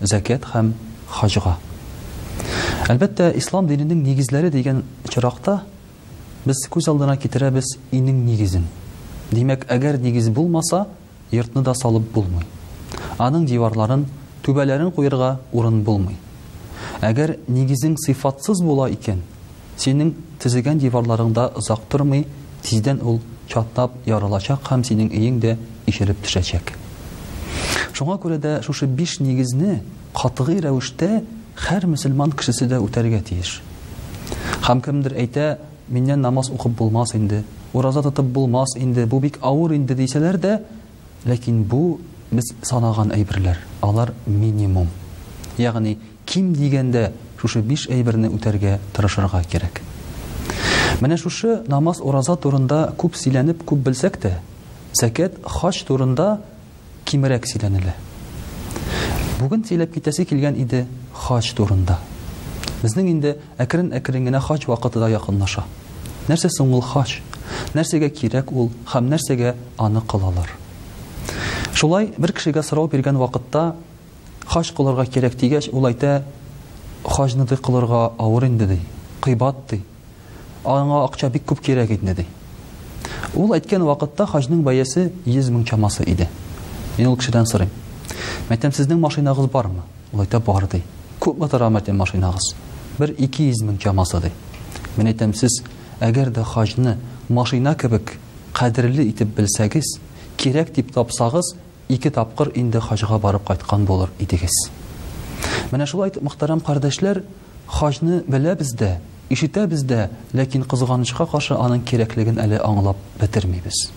Зәкят һәм хаҗга. Әлбәттә, ислам диненең нигезләре дигән очракта без күз алдына китерәбез инең нигезен. Димәк, әгәр нигез булмаса, йортны да салып булмый. Аның диварларын, түбәләрен куерга урын булмый. Әгәр нигезең сыйфатсыз була икән, Синең төзегән диварларың да озак тормый, тиздән ул чатнап ярылачак һәм синең өең дә ишелеп төшәчәк. Шуңа күрә дә шушы биш нигезне катгый рәвештә һәр мөселман кешесе дә үтәргә тиеш. Һәм кемдер әйтә, Миннән намаз укып булмас инде, ураза тотып булмас инде, бу бик авыр инде, дисәләр дә, ләкин бу без санаган әйберләр, алар минимум. Ягъни, Ким дигәндә шушы биш әйберне үтәргә тырышырга кирәк. Менә шушы намаз-ураза турында күп сөйләнеп, күп белсәк тә, зәкят, хаҗ турында кимрәк сөйләнелә. Бүген сөйләп китәсе килгән иде хаҗ турында. Безнең инде әкрен-әкрен генә хаҗ вакыты да якынлаша. Нәрсә соң ул хаҗ? Нәрсәгә кирәк ул һәм нәрсәгә аны кылалар? Шулай бер кешегә сорау биргән вакытта, Хаҗ кылырга кирәк, дигәч, ул әйтә, Хаҗны, ди, кылырга авыр инде, ди, кыйбат, ди. Аңа акча бик күп кирәк инде, ди. Ул әйткән вакытта хаҗның бәясе 100 мең чамасы иде. Мин ул кешедән сорыйм, Мәйтәм, сезнең машинагыз бармы? Ул әйтә, Бар, ди. Күпме тора, мәйтәм, машинагыз? Бер 200 мең чамасы, ди. Мин әйтәм, Сез, әгәр дә хаҗны машина кебек кадерле итеп белсәгез, кирәк дип тапсагыз, Ике тапкыр инде хаҗга барып кайткан булыр идегез. Менә шулай итеп, мөхтәрәм кардәшләр, хаҗны беләбез дә, ишетәбез дә, ләкин, кызганычка каршы, аның кирәклеген әле аңлап бетермибез.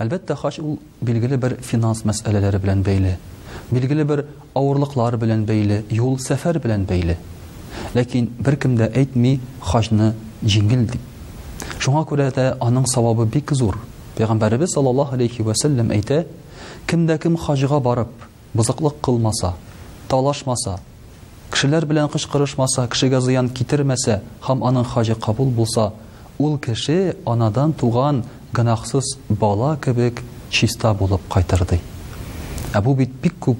Әлбәттә, хаҗ ул, билгеле бер финанс мәсьәләләре белән бәйле, билгеле бер Авырлыклар белән бәйле, юл, сәфәр белән бәйле. Ләкин беркем дә әйтми хаҗны җиңел дип. Шуңа күрә дә аның савабы бик зур. Пәйгамбәребез саллаллаһу алейһи вә сәлләм әйтә, Кем дә кем хаҗга барып, бозыклык кылмаса, талашмаса, кешеләр белән кычкырышмаса, кешегә зыян китермәсә һәм аның хаҗы кабул булса, Ул кеше анадан туган гөнаһсыз бала кебек чиста булып кайтыр, ди. Ә бу бит бик күп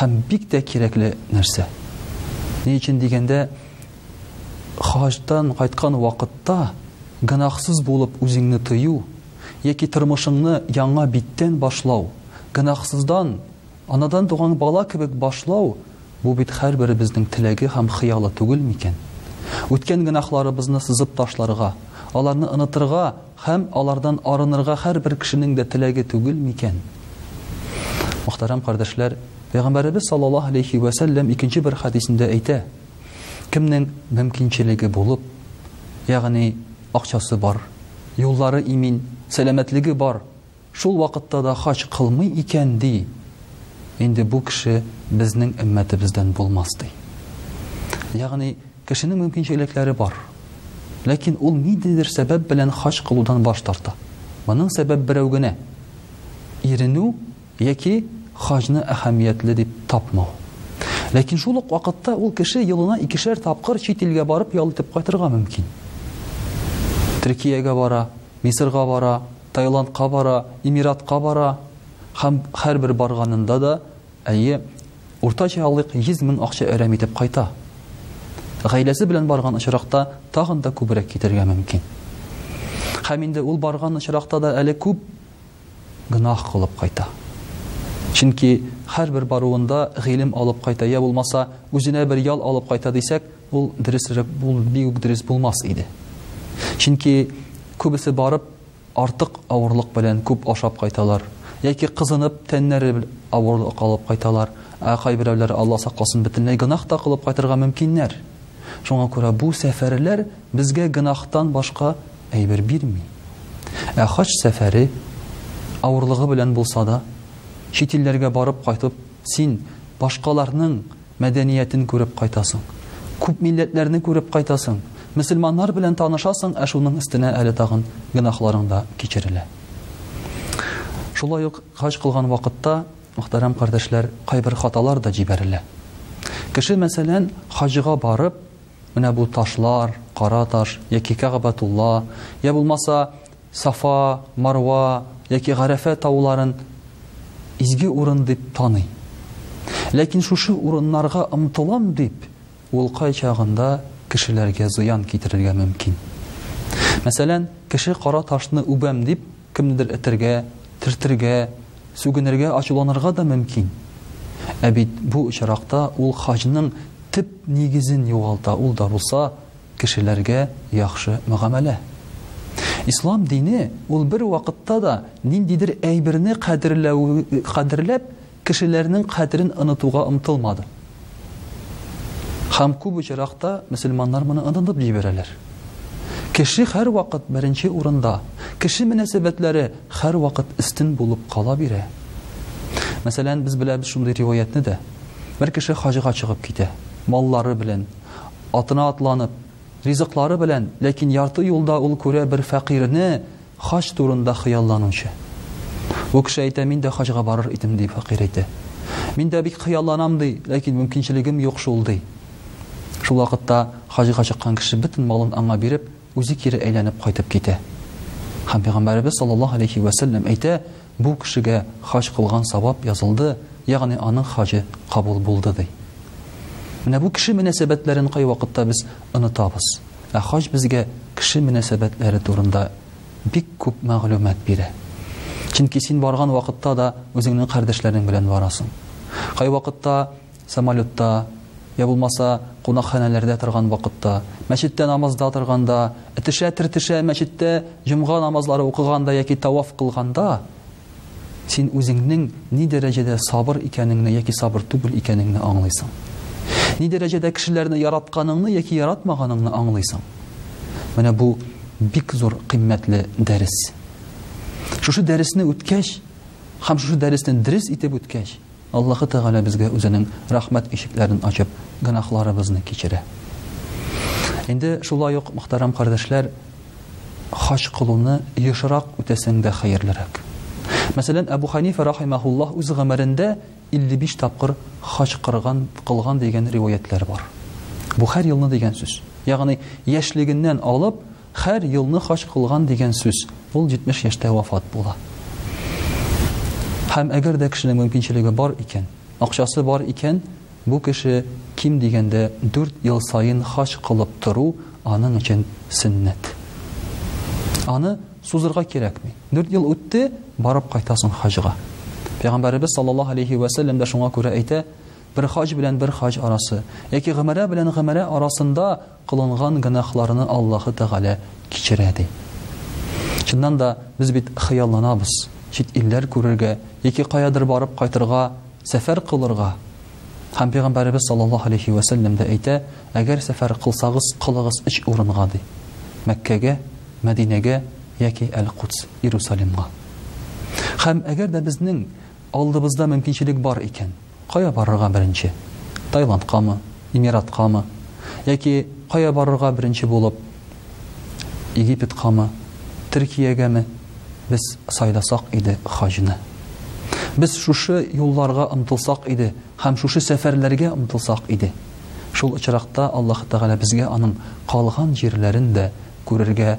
һәм бик тә кирәкле нәрсә. Ни өчен дигәндә, хаҗдан кайткан вакытта гөнаһсыз булып үзеңне тою яки тормышыңны яңа биттән башлау, гөнаһсыздан Анадан туган бала кебек башлау, бу бит һәрберебезнең теләге һәм хыялы түгел микән? Үткән гөнаһларыбызны сызып ташларга, аларны онытырга һәм алардан арынырга һәрбер кешенең дә теләге түгел микән? Мөхтәрәм кардәшләр, Пәйгамбәребез саллаллаһу алейһи вә сәлләм икенче бер хәдисендә әйтә, Кемнең мөмкинчелеге булып, ягъни акчасы бар, юллары имин, сәламәтлеге бар, Шул вакытта да хаҗ кылмый икән, ди, инде бу кеше безнең өммәтебездән булмас, ди. Ягъни, кешенең мөмкинчелекләре бар. Ләкин ул ниндидер сәбәп белән хаҗ кылудан баш тарта. Моның сәбәп берәү генә, иренү яки хаҗны әһәмиятле дип тапмау. Ләкин шул ук вакытта ул кеше елына икешәр тапкыр чит илгә барып ял итеп кайтырга мөмкин. Төркиягә бара, Мисырга бара, Таиландка бара, Эмиратка бара һәм һәрбер барганында да, әйе, уртача алыйк, 100 мең акча әрәм итеп кайта. Гаиләсе белән барган очракта тагын да күбрәк китергә мөмкин. Һәм инде ул барган очракта да әле күп гөнаһ кылып кайта. Чөнки һәрбер баруында гыйлем алып кайта, я булмаса, үзенә бер ял алып кайта дисәк, Ул дөресрәк бул, бик үк дөрес булмас иде. Чөнки күбесе барып артык авырлык белән күп ашап кайталар. Яки кызынып тәннәре авырлык алып кайталар. Ә кайберәүләр Алла сакласын бөтенләй гынах та кылып кайтырга мөмкиннәр. Шуңа күрә бу сәфәрләр безгә гынахтан башка әйбер бирми. Ә хач сәфәре авырлыгы белән булса да, чит илләргә барып кайтып, син башкаларның Мәдәниятен күреп кайтасың. Күп милләтләрне күреп кайтасың. Мөселманнар белән танышасың, ә шуның өстенә әле тагын гөнаһларың да кичерелә. Шулай ук хаҗ кылган вакытта, мөхтәрәм кардәшләр, кайбер хаталар да җибәрелә. Кеше, мәсәлән, хаҗга барып, менә бу ташлар, кара таш яки Кәгъбәтулла, я булмаса, Сафа, Марва яки Гарәфә тауларын изге урын дип таный. Ләкин шушы урыннарга омтылам дип, ул кайчагында кешеләргә зыян китерергә мөмкин. Мәсәлән, кеше кара ташны үбәм дип, кемнедер этәргә, төртергә, сүгенергә, ачуланырга да мөмкин. Ә бит бу очракта ул хаҗның төп нигезен югалта, ул да булса, кешеләргә яхшы мөгамәлә. Ислам дине ул бер вакытта да ниндидер әйберне кадерләп, кешеләрнең кадерен онытуга омтылмады. Һәм күп очракта мөселманнар моны онытып җибәрәләр. Кеше һәрвакыт беренче урында, кеше мөнәсәбәтләре һәрвакыт өстен булып кала бирә. Мәсәлән, без беләбез шундый риваятьне дә. Бер кеше хаҗга чыгып китә, маллары белән. Атына атланып, ризыклары белән, ләкин ярты юлда ул күрә бер фәкыйрьне, хаҗ турында хыялланучы. Бу кеше әйтә, мин дә хаҗга барыр идем, ди, фәкыйрь әйтә. Мин дә бик хыялланам, ди, ләкин мөмкинчелегем юк шул, ди. Шул вакытта хаҗга чыккан кеше бөтен малын аңа биреп, Үзе кире әйләнеп кайтып китә. Һәм Пәйгамбәребез саллаллаһу галәйһи вә сәлләм әйтә, Бу кешегә хаҗ кылган савап язылды, ягъни аның хаҗы кабул булды, ди. Менә бу кеше мөнәсәбәтләрен кайвакытта без онытабыз. Ә хаҗ безгә кеше мөнәсәбәтләре турында бик күп мәгълүмат бирә. Чөнки син барган вакытта да үзеңнең кардәшләрең белән барасың. Кайвакытта Самолетта, я булмаса, кунакханәләрдә торган вакытта, мәчеттә намазда торганда, этешә-төртешә мәчеттә җомга намазлары укыганда яки таваф кылганда, син үзеңнең ни дәрәҗәдә сабыр икәнеңне яки сабыр түгел икәнеңне аңлыйсың. Ни дәрәҗәдә кешеләрне яратканыңны яки яратмаганыңны аңлыйсың. Менә бу бик зур кыйммәтле дәрес. Шушы дәресне үткәч һәм шушы дәресне дөрес итеп үткәч, Аллаһы Тәгалә безгә Үзенең рәхмәт ишекләрен ачып, гөнаһларыбызны кичерә. Инде шулай ук, мөхтәрәм кардәшләр, хаҗ кылуны ешрак үтәсәң дә хәерлерәк. Мәсәлән, Әбу Хәнифә рахимаһуллаһ үз гомерендә 55 тапкыр хаҗ кырган, кылган дигән риваятьләр бар. Бу һәр елны дигән сүз. Ягъни, яшьлегеннән алып, Хәр елны хаҗ кылган дигән сүз, ул 70 яшьтә вафат була. Һәм әгәр дә кешенең мөмкинчелеге бар икән, акчасы бар икән, бу кеше ким дигәндә дүрт ел саен хаҗ кылып тору аның өчен сөннәт. Аны сузырга кирәкми. Дүрт ел үтте, барып кайтасың хаҗга. Пәйгамбәребез саллаллаһу алейһи вә сәлләм дә шуңа күрә әйтә, бер хаҗ белән бер хаҗ арасы, яки гомәрә белән гомәрә арасында Кылынган гөнаһларны Аллаһы Тәгалә кичерә, ди. Чыннан да, без бит хыялланабыз, чит илләр күрергә яки каядыр барып кайтырга, сәфәр кылырга. Һәм Пәйгамбәребез саллаллаһу галәйһи вә сәлләм дә әйтә, Әгәр сәфәр кылсагыз, кылыгыз өч урынга, ди, Мәккәгә, Мәдинәгә яки Әл-Кудс, Иерусалимга. Һәм әгәр дә безнең Алдыбызда мөмкинчелек бар икән, кая барырга беренче? Таиландкамы? Эмираткамы? Яки кая барырга беренче булып? Египеткамы? Төркиягәме? Без сайласак иде хаҗны. Без шушы юлларга омтылсак иде һәм шушы сәфәрләргә омтылсак иде. Шул очракта Аллаһы Тәгалә безгә аның калган җирләрен дә күрергә